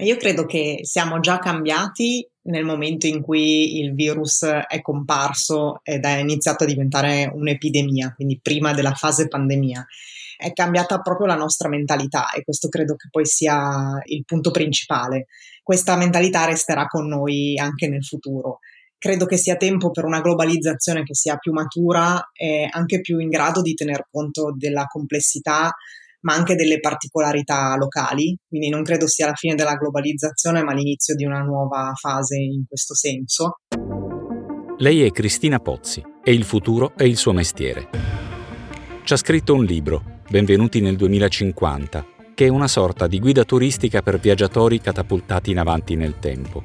Io credo che siamo già cambiati nel momento in cui il virus è comparso ed è iniziato a diventare un'epidemia, quindi prima della fase pandemia. È cambiata proprio la nostra mentalità e questo credo che poi sia il punto principale. Questa mentalità resterà con noi anche nel futuro. Credo che sia tempo per una globalizzazione che sia più matura e anche più in grado di tener conto della complessità ma anche delle particolarità locali, quindi non credo sia la fine della globalizzazione, ma l'inizio di una nuova fase in questo senso. Lei è Cristina Pozzi e il futuro è il suo mestiere. Ci ha scritto un libro, Benvenuti nel 2050, che è una sorta di guida turistica per viaggiatori catapultati in avanti nel tempo.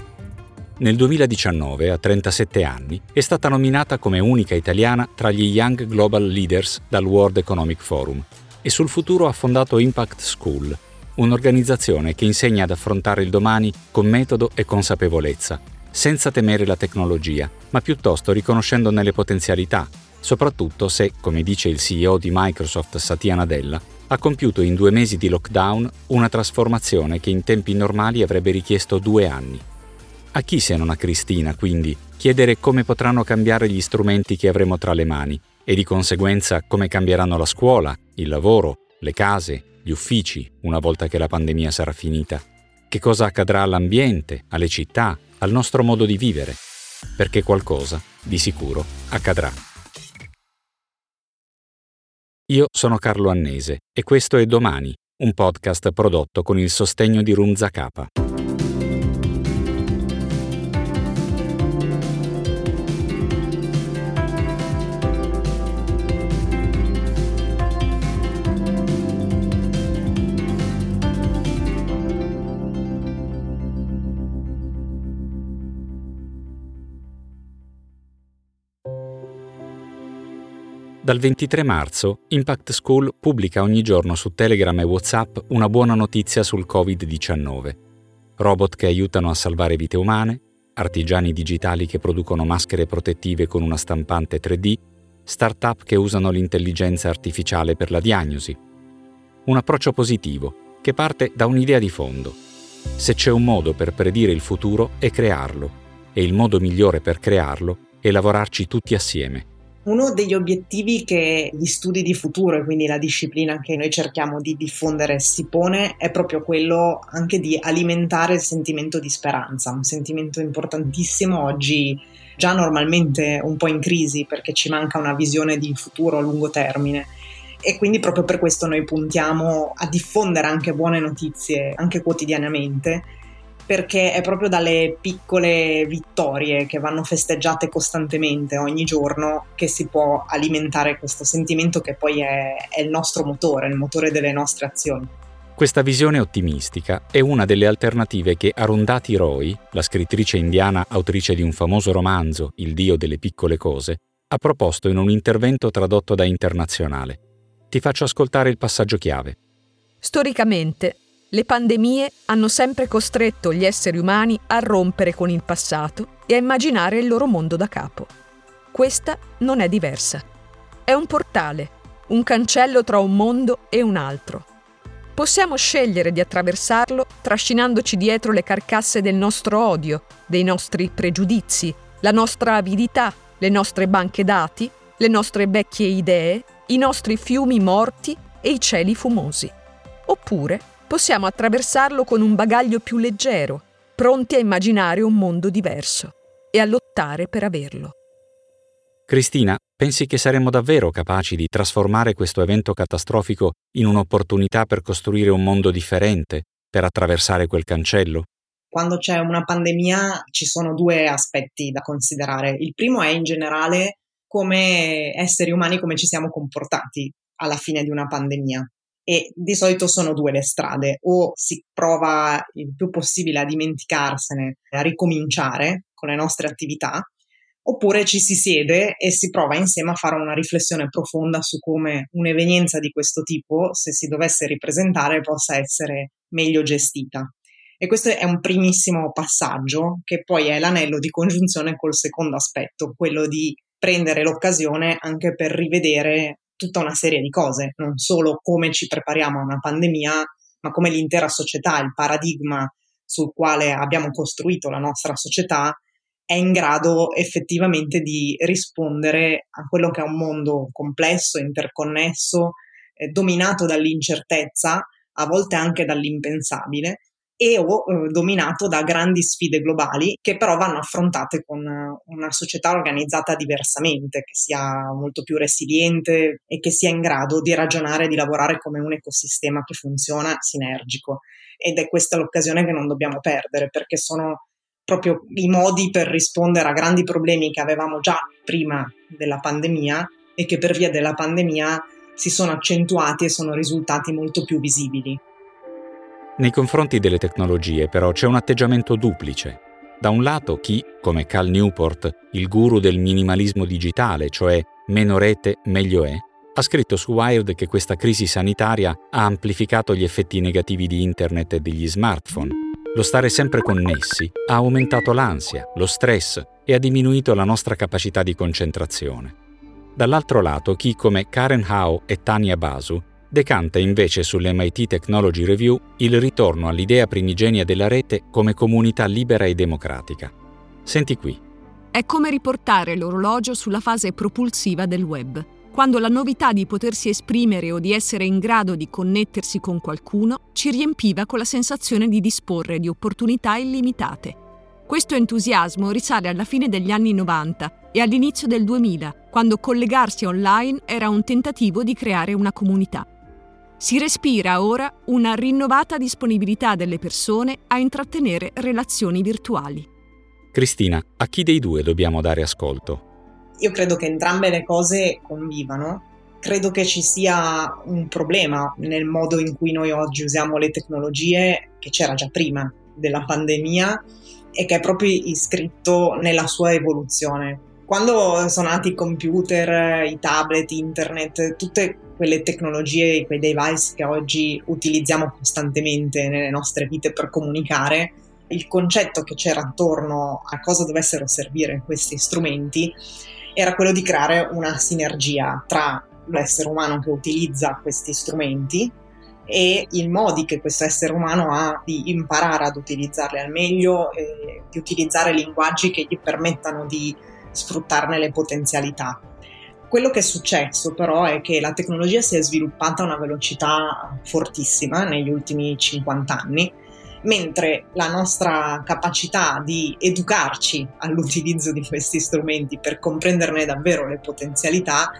Nel 2019, a 37 anni, è stata nominata come unica italiana tra gli Young Global Leaders dal World Economic Forum e sul futuro ha fondato Impact School, un'organizzazione che insegna ad affrontare il domani con metodo e consapevolezza, senza temere la tecnologia, ma piuttosto riconoscendone le potenzialità, soprattutto se, come dice il CEO di Microsoft Satya Nadella, ha compiuto in due mesi di lockdown una trasformazione che in tempi normali avrebbe richiesto due anni. A chi se non a Cristina, quindi, chiedere come potranno cambiare gli strumenti che avremo tra le mani e di conseguenza come cambieranno la scuola, il lavoro, le case, gli uffici una volta che la pandemia sarà finita. Che cosa accadrà all'ambiente, alle città, al nostro modo di vivere? Perché qualcosa, di sicuro, accadrà. Io sono Carlo Annese e questo è Domani, un podcast prodotto con il sostegno di Rumza Capa. Dal 23 marzo Impact School pubblica ogni giorno su Telegram e WhatsApp una buona notizia sul Covid-19. Robot che aiutano a salvare vite umane, artigiani digitali che producono maschere protettive con una stampante 3D, start-up che usano l'intelligenza artificiale per la diagnosi. Un approccio positivo che parte da un'idea di fondo. Se c'è un modo per predire il futuro è crearlo e il modo migliore per crearlo è lavorarci tutti assieme. Uno degli obiettivi che gli studi di futuro e quindi la disciplina che noi cerchiamo di diffondere si pone è proprio quello anche di alimentare il sentimento di speranza, un sentimento importantissimo oggi già normalmente un po' in crisi perché ci manca una visione di futuro a lungo termine. E quindi proprio per questo noi puntiamo a diffondere anche buone notizie anche quotidianamente perché è proprio dalle piccole vittorie che vanno festeggiate costantemente ogni giorno che si può alimentare questo sentimento che poi è, è il nostro motore, il motore delle nostre azioni. Questa visione ottimistica è una delle alternative che Arundhati Roy, la scrittrice indiana autrice di un famoso romanzo, Il Dio delle piccole cose, ha proposto in un intervento tradotto da Internazionale. Ti faccio ascoltare il passaggio chiave. Storicamente, le pandemie hanno sempre costretto gli esseri umani a rompere con il passato e a immaginare il loro mondo da capo. Questa non è diversa. È un portale, un cancello tra un mondo e un altro. Possiamo scegliere di attraversarlo trascinandoci dietro le carcasse del nostro odio, dei nostri pregiudizi, la nostra avidità, le nostre banche dati, le nostre vecchie idee, i nostri fiumi morti e i cieli fumosi. Oppure possiamo attraversarlo con un bagaglio più leggero, pronti a immaginare un mondo diverso e a lottare per averlo. Cristina, pensi che saremmo davvero capaci di trasformare questo evento catastrofico in un'opportunità per costruire un mondo differente, per attraversare quel cancello? Quando c'è una pandemia ci sono due aspetti da considerare. Il primo è in generale come esseri umani come ci siamo comportati alla fine di una pandemia e di solito sono due le strade, o si prova il più possibile a dimenticarsene, a ricominciare con le nostre attività, oppure ci si siede e si prova insieme a fare una riflessione profonda su come un'evenienza di questo tipo, se si dovesse ripresentare, possa essere meglio gestita. E questo è un primissimo passaggio che poi è l'anello di congiunzione col secondo aspetto, quello di prendere l'occasione anche per rivedere tutta una serie di cose, non solo come ci prepariamo a una pandemia, ma come l'intera società, il paradigma sul quale abbiamo costruito la nostra società è in grado effettivamente di rispondere a quello che è un mondo complesso, interconnesso, eh, dominato dall'incertezza, a volte anche dall'impensabile, e o eh, dominato da grandi sfide globali che però vanno affrontate con una società organizzata diversamente, che sia molto più resiliente e che sia in grado di ragionare e di lavorare come un ecosistema che funziona sinergico. Ed è questa l'occasione che non dobbiamo perdere perché sono proprio i modi per rispondere a grandi problemi che avevamo già prima della pandemia e che per via della pandemia si sono accentuati e sono risultati molto più visibili. Nei confronti delle tecnologie però c'è un atteggiamento duplice. Da un lato chi, come Cal Newport, il guru del minimalismo digitale, cioè meno rete meglio è, ha scritto su Wired che questa crisi sanitaria ha amplificato gli effetti negativi di Internet e degli smartphone lo stare sempre connessi ha aumentato l'ansia, lo stress e ha diminuito la nostra capacità di concentrazione. Dall'altro lato, chi come Karen Howe e Tania Basu decanta invece sull'MIT Technology Review il ritorno all'idea primigenia della rete come comunità libera e democratica. Senti qui. È come riportare l'orologio sulla fase propulsiva del web quando la novità di potersi esprimere o di essere in grado di connettersi con qualcuno ci riempiva con la sensazione di disporre di opportunità illimitate. Questo entusiasmo risale alla fine degli anni 90 e all'inizio del 2000, quando collegarsi online era un tentativo di creare una comunità. Si respira ora una rinnovata disponibilità delle persone a intrattenere relazioni virtuali. Cristina, a chi dei due dobbiamo dare ascolto? Io credo che entrambe le cose convivano. Credo che ci sia un problema nel modo in cui noi oggi usiamo le tecnologie, che c'era già prima della pandemia e che è proprio iscritto nella sua evoluzione. Quando sono nati i computer, i tablet, internet, tutte quelle tecnologie, quei device che oggi utilizziamo costantemente nelle nostre vite per comunicare, il concetto che c'era attorno a cosa dovessero servire questi strumenti era quello di creare una sinergia tra l'essere umano che utilizza questi strumenti e i modi che questo essere umano ha di imparare ad utilizzarli al meglio di utilizzare linguaggi che gli permettano di sfruttarne le potenzialità. Quello che è successo però è che la tecnologia si è sviluppata a una velocità fortissima negli ultimi 50 anni mentre la nostra capacità di educarci all'utilizzo di questi strumenti per comprenderne davvero le potenzialità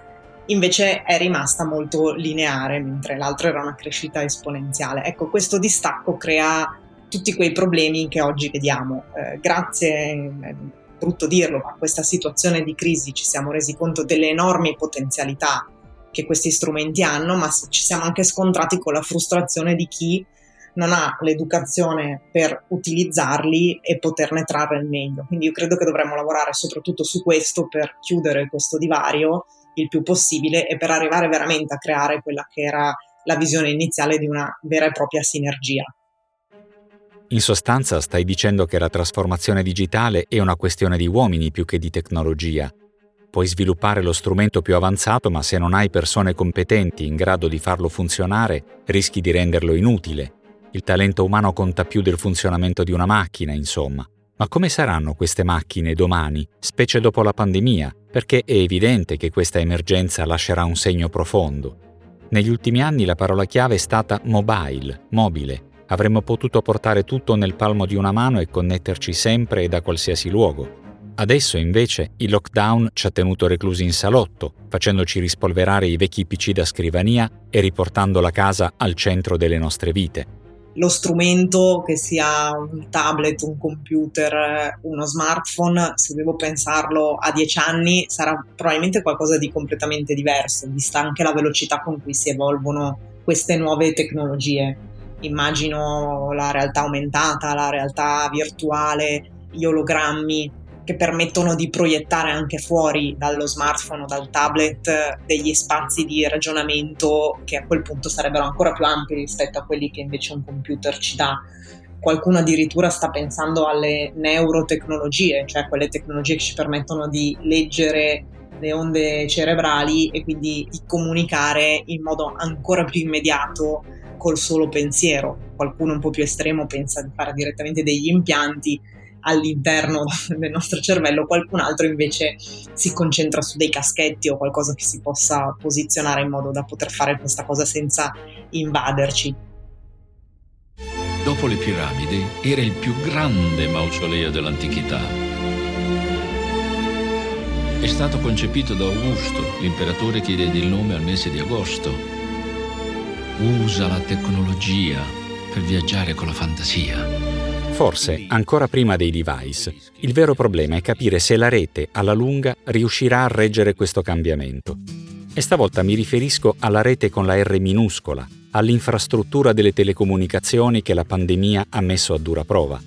invece è rimasta molto lineare, mentre l'altro era una crescita esponenziale. Ecco, questo distacco crea tutti quei problemi che oggi vediamo. Eh, grazie, è brutto dirlo, a questa situazione di crisi ci siamo resi conto delle enormi potenzialità che questi strumenti hanno, ma ci siamo anche scontrati con la frustrazione di chi non ha l'educazione per utilizzarli e poterne trarre il meglio. Quindi io credo che dovremmo lavorare soprattutto su questo per chiudere questo divario il più possibile e per arrivare veramente a creare quella che era la visione iniziale di una vera e propria sinergia. In sostanza stai dicendo che la trasformazione digitale è una questione di uomini più che di tecnologia. Puoi sviluppare lo strumento più avanzato, ma se non hai persone competenti in grado di farlo funzionare, rischi di renderlo inutile il talento umano conta più del funzionamento di una macchina, insomma. Ma come saranno queste macchine domani, specie dopo la pandemia? Perché è evidente che questa emergenza lascerà un segno profondo. Negli ultimi anni la parola chiave è stata mobile, mobile. Avremmo potuto portare tutto nel palmo di una mano e connetterci sempre e da qualsiasi luogo. Adesso invece il lockdown ci ha tenuto reclusi in salotto, facendoci rispolverare i vecchi PC da scrivania e riportando la casa al centro delle nostre vite lo strumento che sia un tablet, un computer, uno smartphone, se devo pensarlo a dieci anni, sarà probabilmente qualcosa di completamente diverso, vista anche la velocità con cui si evolvono queste nuove tecnologie. Immagino la realtà aumentata, la realtà virtuale, gli ologrammi, che permettono di proiettare anche fuori dallo smartphone o dal tablet degli spazi di ragionamento che a quel punto sarebbero ancora più ampi rispetto a quelli che invece un computer ci dà. Qualcuno addirittura sta pensando alle neurotecnologie, cioè quelle tecnologie che ci permettono di leggere le onde cerebrali e quindi di comunicare in modo ancora più immediato col solo pensiero. Qualcuno un po' più estremo pensa di fare direttamente degli impianti all'interno del nostro cervello, qualcun altro invece si concentra su dei caschetti o qualcosa che si possa posizionare in modo da poter fare questa cosa senza invaderci. Dopo le piramidi era il più grande mausoleo dell'antichità è stato concepito da Augusto, l'imperatore che diede il nome al mese di agosto. Usa la tecnologia per viaggiare con la fantasia. Forse, ancora prima dei device, il vero problema è capire se la rete alla lunga riuscirà a reggere questo cambiamento. E stavolta mi riferisco alla rete con la R minuscola, all'infrastruttura delle telecomunicazioni che la pandemia ha messo a dura prova.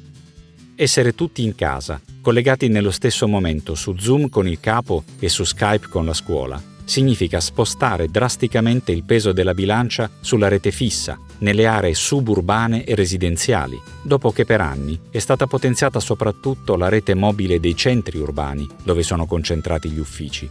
Essere tutti in casa, collegati nello stesso momento su Zoom con il capo e su Skype con la scuola, significa spostare drasticamente il peso della bilancia sulla rete fissa, nelle aree suburbane e residenziali, dopo che per anni è stata potenziata soprattutto la rete mobile dei centri urbani, dove sono concentrati gli uffici.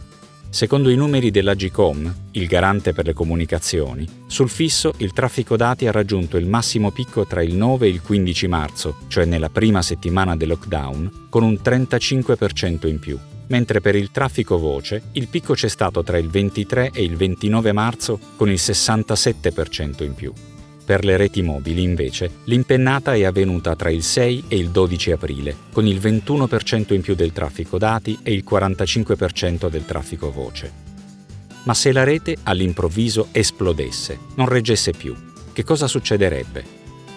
Secondo i numeri dell'Agicom, il garante per le comunicazioni, sul fisso il traffico dati ha raggiunto il massimo picco tra il 9 e il 15 marzo, cioè nella prima settimana del lockdown, con un 35% in più, mentre per il traffico voce il picco c'è stato tra il 23 e il 29 marzo con il 67% in più. Per le reti mobili, invece, l'impennata è avvenuta tra il 6 e il 12 aprile, con il 21% in più del traffico dati e il 45% del traffico voce. Ma se la rete all'improvviso esplodesse, non reggesse più, che cosa succederebbe?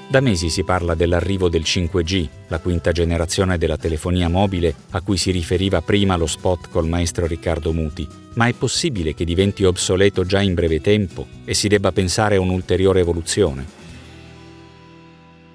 Da mesi si parla dell'arrivo del 5G, la quinta generazione della telefonia mobile a cui si riferiva prima lo spot col maestro Riccardo Muti, ma è possibile che diventi obsoleto già in breve tempo e si debba pensare a un'ulteriore evoluzione?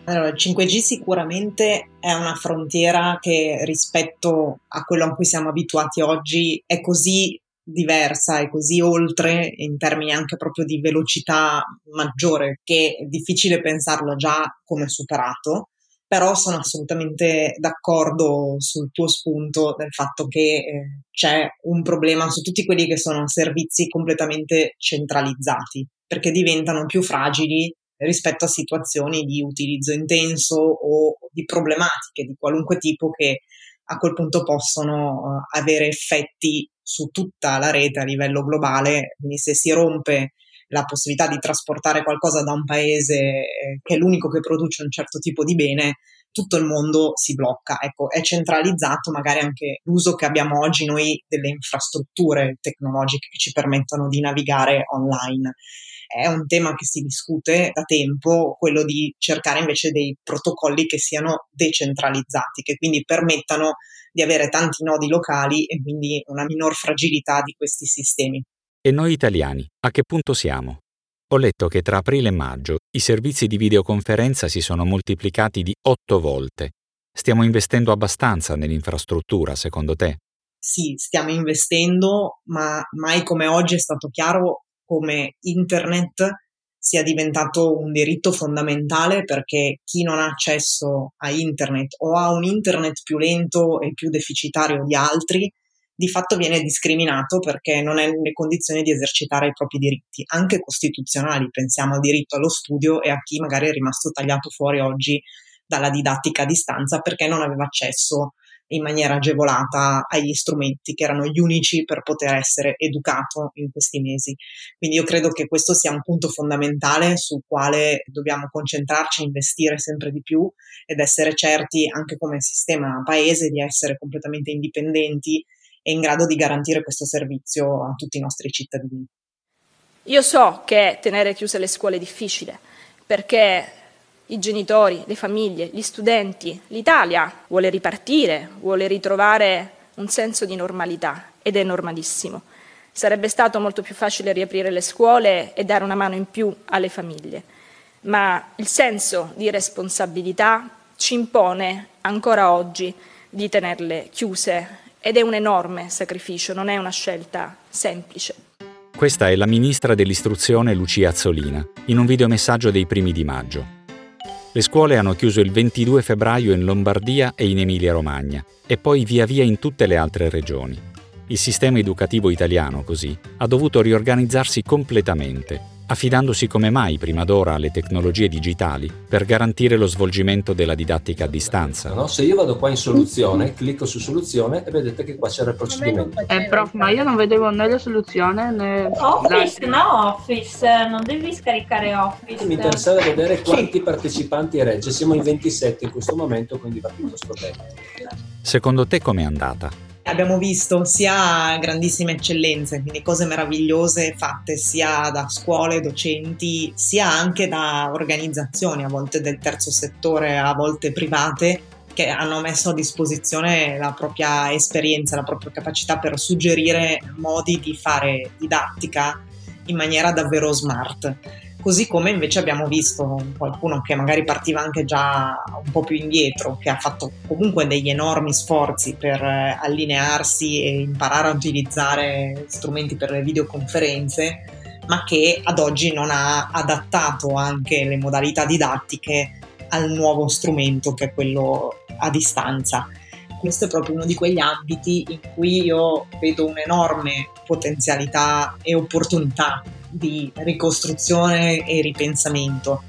Allora, il 5G sicuramente è una frontiera che rispetto a quello a cui siamo abituati oggi è così diversa e così oltre in termini anche proprio di velocità maggiore che è difficile pensarlo già come superato però sono assolutamente d'accordo sul tuo spunto del fatto che eh, c'è un problema su tutti quelli che sono servizi completamente centralizzati perché diventano più fragili rispetto a situazioni di utilizzo intenso o di problematiche di qualunque tipo che a quel punto possono uh, avere effetti su tutta la rete a livello globale, quindi se si rompe la possibilità di trasportare qualcosa da un paese eh, che è l'unico che produce un certo tipo di bene, tutto il mondo si blocca. Ecco, è centralizzato magari anche l'uso che abbiamo oggi noi delle infrastrutture tecnologiche che ci permettono di navigare online. È un tema che si discute da tempo, quello di cercare invece dei protocolli che siano decentralizzati, che quindi permettano di avere tanti nodi locali e quindi una minor fragilità di questi sistemi. E noi italiani, a che punto siamo? Ho letto che tra aprile e maggio i servizi di videoconferenza si sono moltiplicati di otto volte. Stiamo investendo abbastanza nell'infrastruttura, secondo te? Sì, stiamo investendo, ma mai come oggi è stato chiaro come internet sia diventato un diritto fondamentale perché chi non ha accesso a internet o ha un internet più lento e più deficitario di altri, di fatto viene discriminato perché non è nelle condizioni di esercitare i propri diritti, anche costituzionali. Pensiamo al diritto allo studio e a chi magari è rimasto tagliato fuori oggi dalla didattica a distanza perché non aveva accesso in maniera agevolata agli strumenti che erano gli unici per poter essere educato in questi mesi. Quindi io credo che questo sia un punto fondamentale sul quale dobbiamo concentrarci, investire sempre di più ed essere certi anche come sistema paese di essere completamente indipendenti e in grado di garantire questo servizio a tutti i nostri cittadini. Io so che tenere chiuse le scuole è difficile perché i genitori, le famiglie, gli studenti. L'Italia vuole ripartire, vuole ritrovare un senso di normalità ed è normalissimo. Sarebbe stato molto più facile riaprire le scuole e dare una mano in più alle famiglie, ma il senso di responsabilità ci impone ancora oggi di tenerle chiuse ed è un enorme sacrificio, non è una scelta semplice. Questa è la ministra dell'istruzione Lucia Azzolina, in un videomessaggio dei primi di maggio. Le scuole hanno chiuso il 22 febbraio in Lombardia e in Emilia-Romagna e poi via via in tutte le altre regioni. Il sistema educativo italiano, così, ha dovuto riorganizzarsi completamente, affidandosi come mai prima d'ora alle tecnologie digitali per garantire lo svolgimento della didattica a distanza. No? Se io vado qua in soluzione, clicco su soluzione e vedete che qua c'era il procedimento. Eh prof, ma io non vedevo né la soluzione né... Office, no Office, non devi scaricare Office. Mi interessava vedere quanti partecipanti regge, siamo in 27 in questo momento, quindi va piuttosto bene. Secondo te com'è andata? Abbiamo visto sia grandissime eccellenze, quindi cose meravigliose fatte sia da scuole, docenti, sia anche da organizzazioni, a volte del terzo settore, a volte private, che hanno messo a disposizione la propria esperienza, la propria capacità per suggerire modi di fare didattica in maniera davvero smart così come invece abbiamo visto qualcuno che magari partiva anche già un po' più indietro, che ha fatto comunque degli enormi sforzi per eh, allinearsi e imparare a utilizzare strumenti per le videoconferenze, ma che ad oggi non ha adattato anche le modalità didattiche al nuovo strumento che è quello a distanza. Questo è proprio uno di quegli ambiti in cui io vedo un'enorme potenzialità e opportunità di ricostruzione e ripensamento.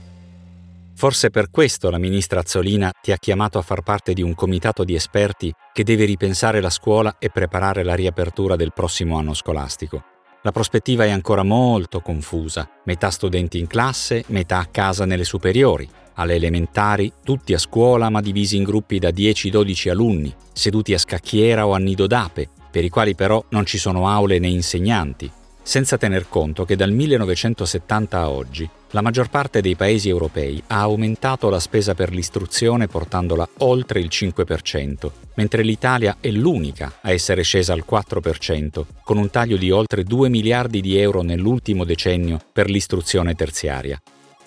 Forse per questo la ministra Azzolina ti ha chiamato a far parte di un comitato di esperti che deve ripensare la scuola e preparare la riapertura del prossimo anno scolastico. La prospettiva è ancora molto confusa, metà studenti in classe, metà a casa nelle superiori, alle elementari, tutti a scuola ma divisi in gruppi da 10-12 alunni, seduti a scacchiera o a nido d'ape, per i quali però non ci sono aule né insegnanti, senza tener conto che dal 1970 a oggi la maggior parte dei paesi europei ha aumentato la spesa per l'istruzione portandola oltre il 5%, mentre l'Italia è l'unica a essere scesa al 4%, con un taglio di oltre 2 miliardi di euro nell'ultimo decennio per l'istruzione terziaria.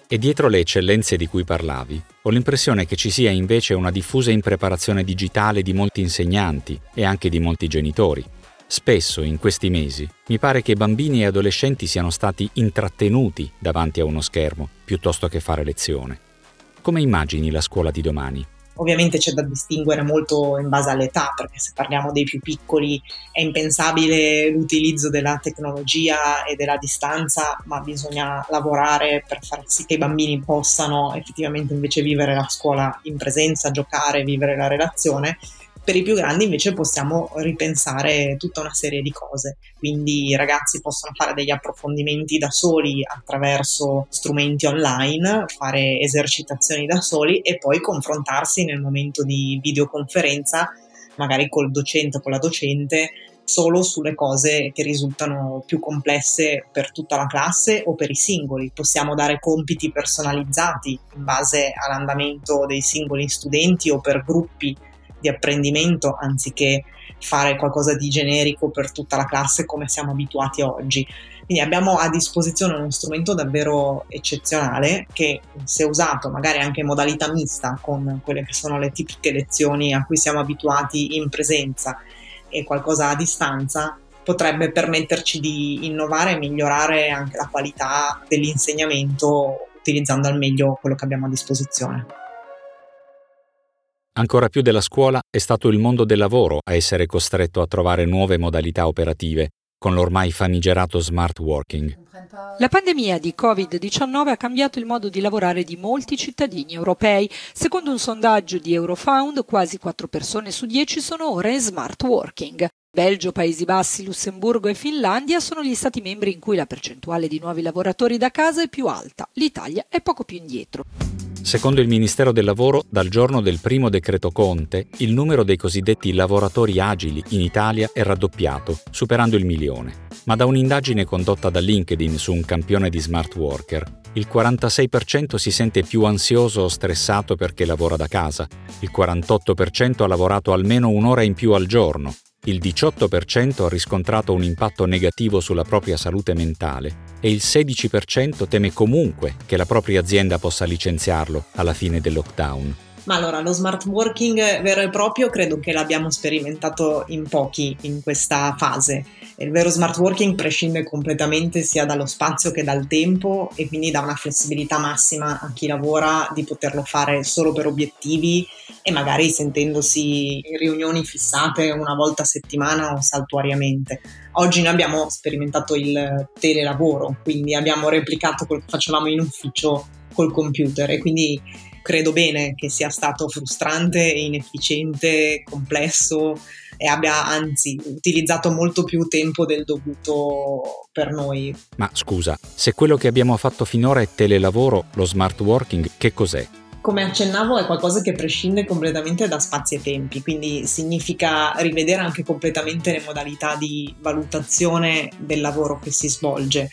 E dietro le eccellenze di cui parlavi, ho l'impressione che ci sia invece una diffusa impreparazione digitale di molti insegnanti e anche di molti genitori, Spesso in questi mesi mi pare che bambini e adolescenti siano stati intrattenuti davanti a uno schermo piuttosto che fare lezione. Come immagini la scuola di domani? Ovviamente c'è da distinguere molto in base all'età, perché se parliamo dei più piccoli è impensabile l'utilizzo della tecnologia e della distanza, ma bisogna lavorare per far sì che i bambini possano effettivamente invece vivere la scuola in presenza, giocare, vivere la relazione per i più grandi invece possiamo ripensare tutta una serie di cose, quindi i ragazzi possono fare degli approfondimenti da soli attraverso strumenti online, fare esercitazioni da soli e poi confrontarsi nel momento di videoconferenza, magari col docente o con la docente, solo sulle cose che risultano più complesse per tutta la classe o per i singoli. Possiamo dare compiti personalizzati in base all'andamento dei singoli studenti o per gruppi di apprendimento anziché fare qualcosa di generico per tutta la classe come siamo abituati oggi. Quindi abbiamo a disposizione uno strumento davvero eccezionale che se usato magari anche in modalità mista con quelle che sono le tipiche lezioni a cui siamo abituati in presenza e qualcosa a distanza potrebbe permetterci di innovare e migliorare anche la qualità dell'insegnamento utilizzando al meglio quello che abbiamo a disposizione. Ancora più della scuola è stato il mondo del lavoro a essere costretto a trovare nuove modalità operative, con l'ormai famigerato smart working. La pandemia di Covid-19 ha cambiato il modo di lavorare di molti cittadini europei. Secondo un sondaggio di Eurofound, quasi 4 persone su 10 sono ora in smart working. Belgio, Paesi Bassi, Lussemburgo e Finlandia sono gli stati membri in cui la percentuale di nuovi lavoratori da casa è più alta. L'Italia è poco più indietro. Secondo il Ministero del Lavoro, dal giorno del primo decreto Conte, il numero dei cosiddetti lavoratori agili in Italia è raddoppiato, superando il milione. Ma da un'indagine condotta da LinkedIn su un campione di smart worker, il 46% si sente più ansioso o stressato perché lavora da casa, il 48% ha lavorato almeno un'ora in più al giorno, il 18% ha riscontrato un impatto negativo sulla propria salute mentale e il 16% teme comunque che la propria azienda possa licenziarlo alla fine del lockdown. Ma allora, lo smart working vero e proprio credo che l'abbiamo sperimentato in pochi in questa fase. Il vero smart working prescinde completamente sia dallo spazio che dal tempo e quindi dà una flessibilità massima a chi lavora di poterlo fare solo per obiettivi e magari sentendosi in riunioni fissate una volta a settimana o saltuariamente. Oggi noi abbiamo sperimentato il telelavoro, quindi abbiamo replicato quello che facevamo in ufficio col computer e quindi credo bene che sia stato frustrante, inefficiente, complesso e abbia anzi utilizzato molto più tempo del dovuto per noi. Ma scusa, se quello che abbiamo fatto finora è telelavoro, lo smart working, che cos'è? come accennavo, è qualcosa che prescinde completamente da spazi e tempi, quindi significa rivedere anche completamente le modalità di valutazione del lavoro che si svolge.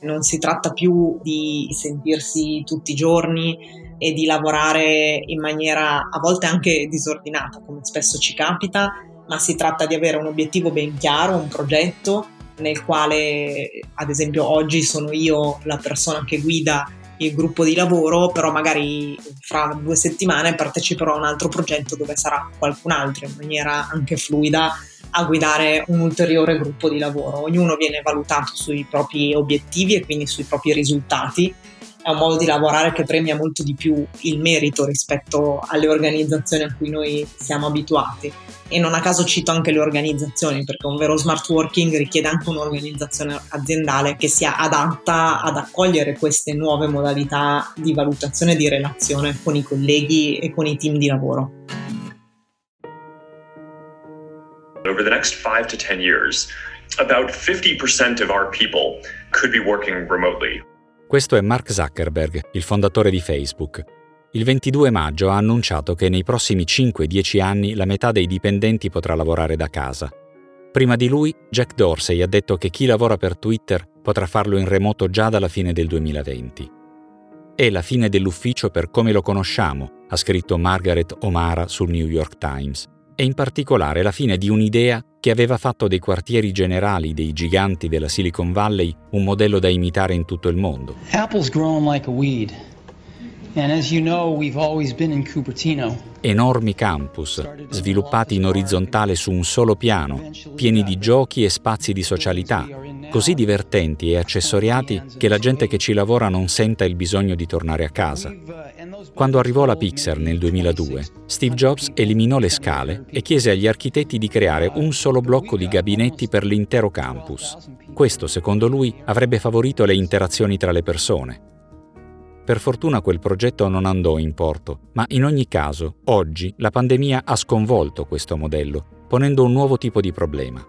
Non si tratta più di sentirsi tutti i giorni e di lavorare in maniera a volte anche disordinata, come spesso ci capita, ma si tratta di avere un obiettivo ben chiaro, un progetto nel quale, ad esempio, oggi sono io la persona che guida il gruppo di lavoro, però magari fra due settimane parteciperò a un altro progetto dove sarà qualcun altro in maniera anche fluida a guidare un ulteriore gruppo di lavoro. Ognuno viene valutato sui propri obiettivi e quindi sui propri risultati è un modo di lavorare che premia molto di più il merito rispetto alle organizzazioni a cui noi siamo abituati. E non a caso cito anche le organizzazioni, perché un vero smart working richiede anche un'organizzazione aziendale che sia adatta ad accogliere queste nuove modalità di valutazione e di relazione con i colleghi e con i team di lavoro. Over the next five to 10 years, about 50% of our people could be working remotely. Questo è Mark Zuckerberg, il fondatore di Facebook. Il 22 maggio ha annunciato che nei prossimi 5-10 anni la metà dei dipendenti potrà lavorare da casa. Prima di lui, Jack Dorsey ha detto che chi lavora per Twitter potrà farlo in remoto già dalla fine del 2020. È la fine dell'ufficio per come lo conosciamo, ha scritto Margaret O'Mara sul New York Times e in particolare la fine di un'idea che aveva fatto dei quartieri generali dei giganti della Silicon Valley un modello da imitare in tutto il mondo. Like you know. Enormi campus, sviluppati in orizzontale su un solo piano, pieni di giochi e spazi di socialità, così divertenti e accessoriati che la gente che ci lavora non senta il bisogno di tornare a casa. Quando arrivò la Pixar nel 2002, Steve Jobs eliminò le scale e chiese agli architetti di creare un solo blocco di gabinetti per l'intero campus. Questo, secondo lui, avrebbe favorito le interazioni tra le persone. Per fortuna quel progetto non andò in porto, ma in ogni caso, oggi la pandemia ha sconvolto questo modello, ponendo un nuovo tipo di problema.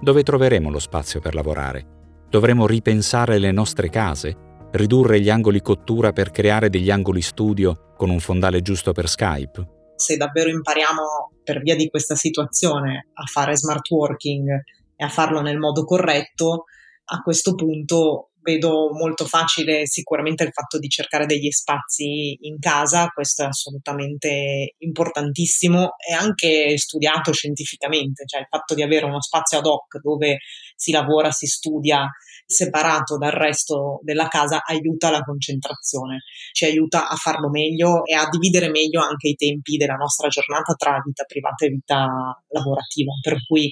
Dove troveremo lo spazio per lavorare? Dovremo ripensare le nostre case? Ridurre gli angoli cottura per creare degli angoli studio con un fondale giusto per Skype? Se davvero impariamo per via di questa situazione a fare smart working e a farlo nel modo corretto, a questo punto vedo molto facile sicuramente il fatto di cercare degli spazi in casa, questo è assolutamente importantissimo e anche studiato scientificamente, cioè il fatto di avere uno spazio ad hoc dove si lavora, si studia separato dal resto della casa aiuta la concentrazione, ci aiuta a farlo meglio e a dividere meglio anche i tempi della nostra giornata tra vita privata e vita lavorativa, per cui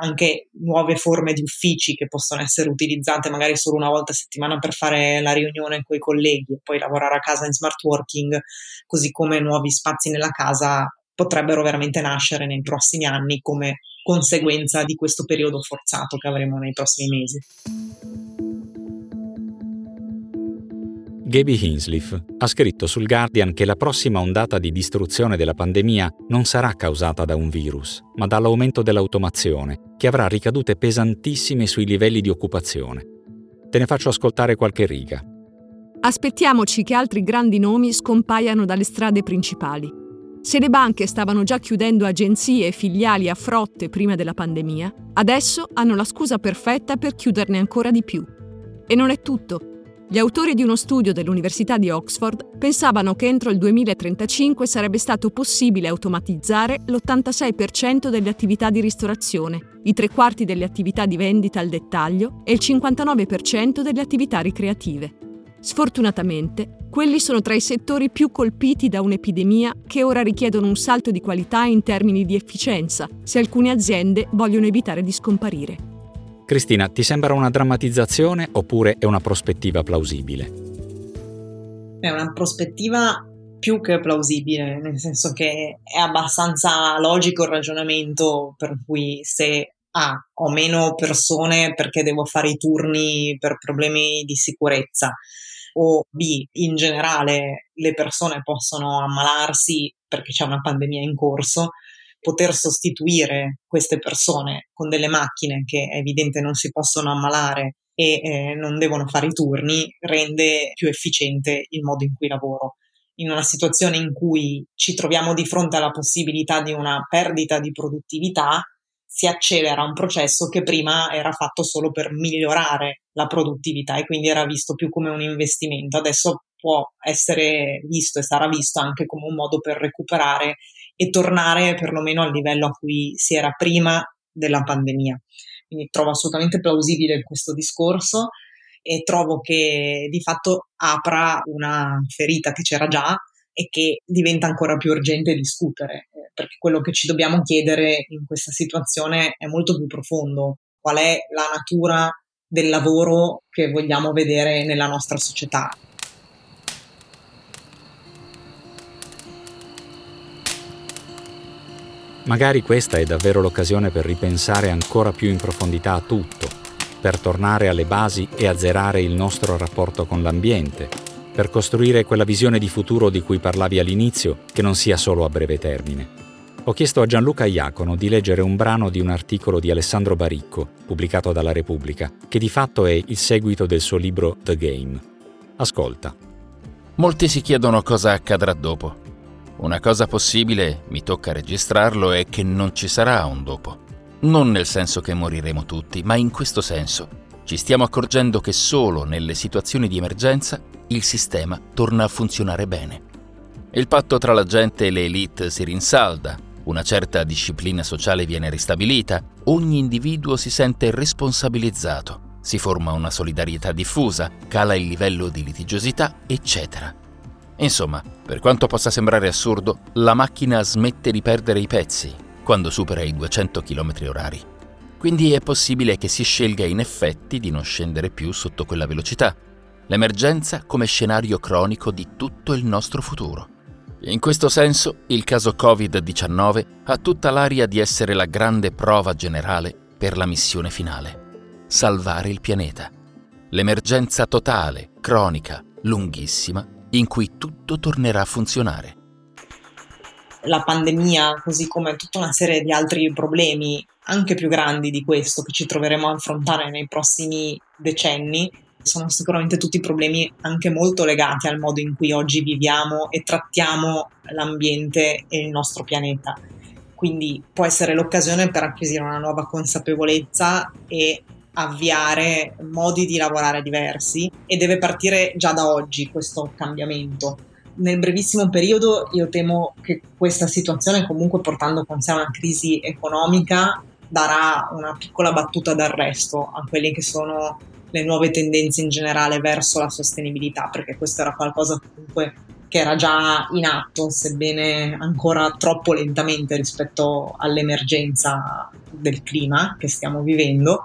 anche nuove forme di uffici che possono essere utilizzate magari solo una volta a settimana per fare la riunione con i colleghi e poi lavorare a casa in smart working, così come nuovi spazi nella casa potrebbero veramente nascere nei prossimi anni come conseguenza di questo periodo forzato che avremo nei prossimi mesi. Gaby Hinsliff ha scritto sul Guardian che la prossima ondata di distruzione della pandemia non sarà causata da un virus, ma dall'aumento dell'automazione, che avrà ricadute pesantissime sui livelli di occupazione. Te ne faccio ascoltare qualche riga. Aspettiamoci che altri grandi nomi scompaiano dalle strade principali. Se le banche stavano già chiudendo agenzie e filiali a frotte prima della pandemia, adesso hanno la scusa perfetta per chiuderne ancora di più. E non è tutto. Gli autori di uno studio dell'Università di Oxford pensavano che entro il 2035 sarebbe stato possibile automatizzare l'86% delle attività di ristorazione, i tre quarti delle attività di vendita al dettaglio e il 59% delle attività ricreative. Sfortunatamente, Quelli sono tra i settori più colpiti da un'epidemia che ora richiedono un salto di qualità in termini di efficienza se alcune aziende vogliono evitare di scomparire. Cristina, ti sembra una drammatizzazione oppure è una prospettiva plausibile? È una prospettiva più che plausibile, nel senso che è abbastanza logico il ragionamento per cui se A ho meno persone perché devo fare i turni per problemi di sicurezza o B in generale le persone possono ammalarsi perché c'è una pandemia in corso, poter sostituire queste persone con delle macchine che è evidente non si possono ammalare e eh, non devono fare i turni rende più efficiente il modo in cui lavoro. In una situazione in cui ci troviamo di fronte alla possibilità di una perdita di produttività, si accelera un processo che prima era fatto solo per migliorare la produttività e quindi era visto più come un investimento. Adesso può essere visto e sarà visto anche come un modo per recuperare e tornare perlomeno al livello a cui si era prima della pandemia. Quindi trovo assolutamente plausibile questo discorso e trovo che di fatto apra una ferita che c'era già e che diventa ancora più urgente discutere, eh, perché quello che ci dobbiamo chiedere in questa situazione è molto più profondo. Qual è la natura del lavoro che vogliamo vedere nella nostra società? Magari questa è davvero l'occasione per ripensare ancora più in profondità a tutto per tornare alle basi e azzerare il nostro rapporto con l'ambiente, per costruire quella visione di futuro di cui parlavi all'inizio che non sia solo a breve termine. Ho chiesto a Gianluca Iacono di leggere un brano di un articolo di Alessandro Baricco, pubblicato dalla Repubblica, che di fatto è il seguito del suo libro The Game. Ascolta. Molti si chiedono cosa accadrà dopo. Una cosa possibile, mi tocca registrarlo, è che non ci sarà un dopo. Non nel senso che moriremo tutti, ma in questo senso. Ci stiamo accorgendo che solo nelle situazioni di emergenza il sistema torna a funzionare bene. Il patto tra la gente e le elite si rinsalda, una certa disciplina sociale viene ristabilita, ogni individuo si sente responsabilizzato, si forma una solidarietà diffusa, cala il livello di litigiosità, eccetera. Insomma, per quanto possa sembrare assurdo, la macchina smette di perdere i pezzi, quando supera i 200 km orari. Quindi è possibile che si scelga in effetti di non scendere più sotto quella velocità. L'emergenza come scenario cronico di tutto il nostro futuro. In questo senso, il caso Covid-19 ha tutta l'aria di essere la grande prova generale per la missione finale. Salvare il pianeta. L'emergenza totale, cronica, lunghissima, in cui tutto tornerà a funzionare la pandemia, così come tutta una serie di altri problemi anche più grandi di questo che ci troveremo a affrontare nei prossimi decenni, sono sicuramente tutti problemi anche molto legati al modo in cui oggi viviamo e trattiamo l'ambiente e il nostro pianeta. Quindi può essere l'occasione per acquisire una nuova consapevolezza e avviare modi di lavorare diversi e deve partire già da oggi questo cambiamento nel brevissimo periodo io temo che questa situazione, comunque portando con sé una crisi economica, darà una piccola battuta d'arresto a quelle che sono le nuove tendenze in generale verso la sostenibilità, perché questo era qualcosa comunque che era già in atto, sebbene ancora troppo lentamente rispetto all'emergenza del clima che stiamo vivendo.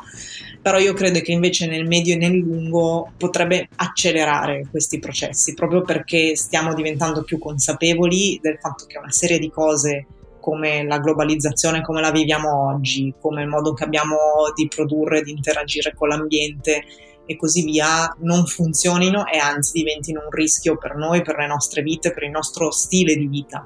Però io credo che invece nel medio e nel lungo potrebbe accelerare questi processi, proprio perché stiamo diventando più consapevoli del fatto che una serie di cose come la globalizzazione come la viviamo oggi, come il modo che abbiamo di produrre, di interagire con l'ambiente e così via, non funzionino e anzi diventino un rischio per noi, per le nostre vite, per il nostro stile di vita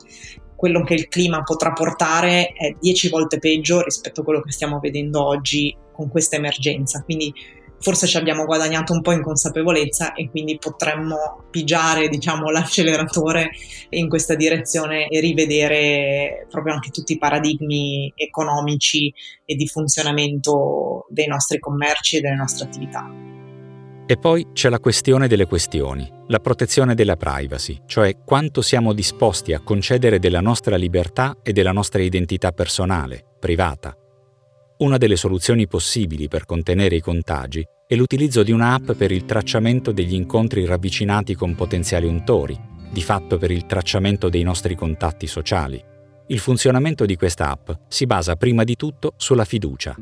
quello che il clima potrà portare è dieci volte peggio rispetto a quello che stiamo vedendo oggi con questa emergenza. Quindi forse ci abbiamo guadagnato un po' in consapevolezza e quindi potremmo pigiare diciamo, l'acceleratore in questa direzione e rivedere proprio anche tutti i paradigmi economici e di funzionamento dei nostri commerci e delle nostre attività. E poi c'è la questione delle questioni, la protezione della privacy, cioè quanto siamo disposti a concedere della nostra libertà e della nostra identità personale, privata. Una delle soluzioni possibili per contenere i contagi è l'utilizzo di un'app per il tracciamento degli incontri ravvicinati con potenziali untori, di fatto per il tracciamento dei nostri contatti sociali. Il funzionamento di questa app si basa prima di tutto sulla fiducia.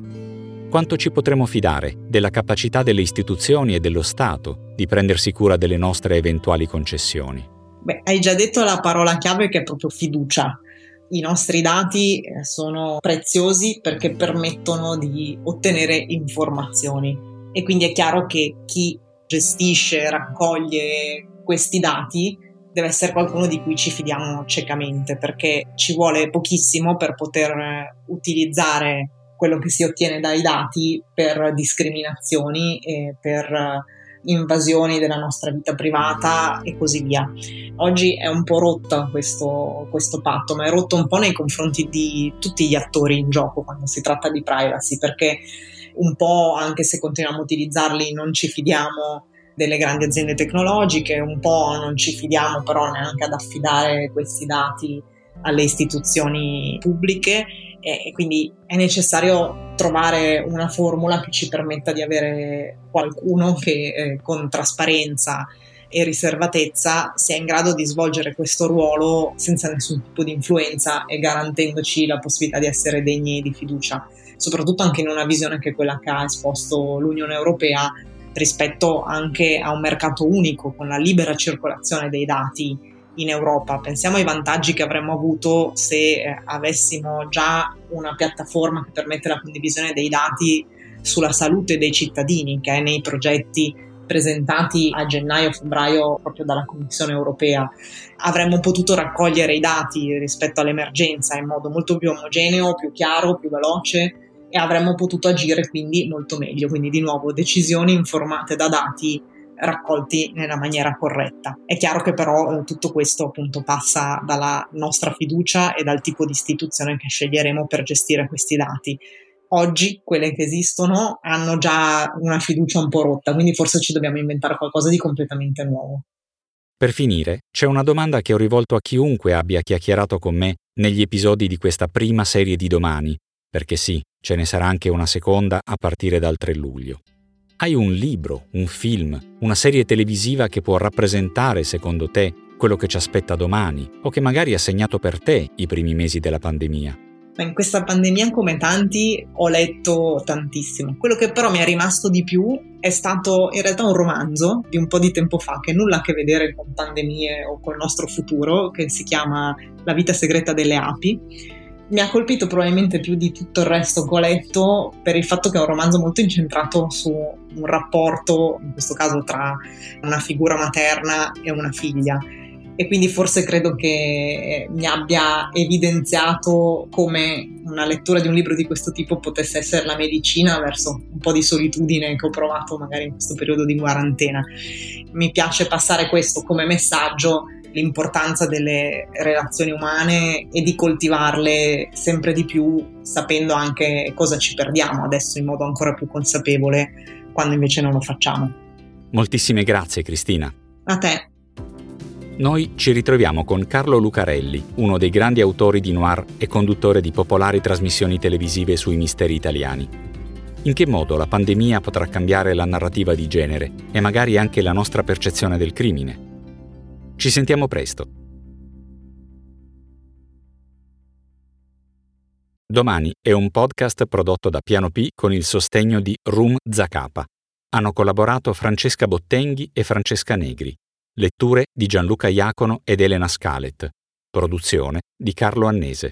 Quanto ci potremo fidare della capacità delle istituzioni e dello Stato di prendersi cura delle nostre eventuali concessioni? Beh, hai già detto la parola chiave che è proprio fiducia. I nostri dati eh, sono preziosi perché permettono di ottenere informazioni e quindi è chiaro che chi gestisce, raccoglie questi dati deve essere qualcuno di cui ci fidiamo ciecamente perché ci vuole pochissimo per poter utilizzare quello che si ottiene dai dati per discriminazioni e per invasioni della nostra vita privata e così via. Oggi è un po' rotto questo, questo patto, ma è rotto un po' nei confronti di tutti gli attori in gioco quando si tratta di privacy, perché un po' anche se continuiamo a utilizzarli non ci fidiamo delle grandi aziende tecnologiche, un po' non ci fidiamo però neanche ad affidare questi dati alle istituzioni pubbliche e quindi è necessario trovare una formula che ci permetta di avere qualcuno che eh, con trasparenza e riservatezza sia in grado di svolgere questo ruolo senza nessun tipo di influenza e garantendoci la possibilità di essere degni di fiducia soprattutto anche in una visione che è quella che ha esposto l'Unione Europea rispetto anche a un mercato unico con la libera circolazione dei dati in Europa. Pensiamo ai vantaggi che avremmo avuto se eh, avessimo già una piattaforma che permette la condivisione dei dati sulla salute dei cittadini, che è nei progetti presentati a gennaio-febbraio proprio dalla Commissione europea. Avremmo potuto raccogliere i dati rispetto all'emergenza in modo molto più omogeneo, più chiaro, più veloce e avremmo potuto agire quindi molto meglio. Quindi di nuovo decisioni informate da dati raccolti nella maniera corretta. È chiaro che però eh, tutto questo appunto passa dalla nostra fiducia e dal tipo di istituzione che sceglieremo per gestire questi dati. Oggi quelle che esistono hanno già una fiducia un po' rotta, quindi forse ci dobbiamo inventare qualcosa di completamente nuovo. Per finire, c'è una domanda che ho rivolto a chiunque abbia chiacchierato con me negli episodi di questa prima serie di domani, perché sì, ce ne sarà anche una seconda a partire dal 3 luglio. Hai un libro, un film, una serie televisiva che può rappresentare, secondo te, quello che ci aspetta domani o che magari ha segnato per te i primi mesi della pandemia? In questa pandemia, come tanti, ho letto tantissimo. Quello che però mi è rimasto di più è stato in realtà un romanzo di un po' di tempo fa, che nulla a che vedere con pandemie o col nostro futuro, che si chiama La vita segreta delle api mi ha colpito probabilmente più di tutto il resto che ho letto per il fatto che è un romanzo molto incentrato su un rapporto, in questo caso tra una figura materna e una figlia. E quindi forse credo che mi abbia evidenziato come una lettura di un libro di questo tipo potesse essere la medicina verso un po' di solitudine che ho provato magari in questo periodo di quarantena. Mi piace passare questo come messaggio l'importanza delle relazioni umane e di coltivarle sempre di più, sapendo anche cosa ci perdiamo adesso in modo ancora più consapevole quando invece non lo facciamo. Moltissime grazie Cristina. A te. Noi ci ritroviamo con Carlo Lucarelli, uno dei grandi autori di noir e conduttore di popolari trasmissioni televisive sui misteri italiani. In che modo la pandemia potrà cambiare la narrativa di genere e magari anche la nostra percezione del crimine? Ci sentiamo presto. Domani è un podcast prodotto da Piano P con il sostegno di Room Zacapa. Hanno collaborato Francesca Bottenghi e Francesca Negri. Letture di Gianluca Iacono ed Elena Scalet. Produzione di Carlo Annese.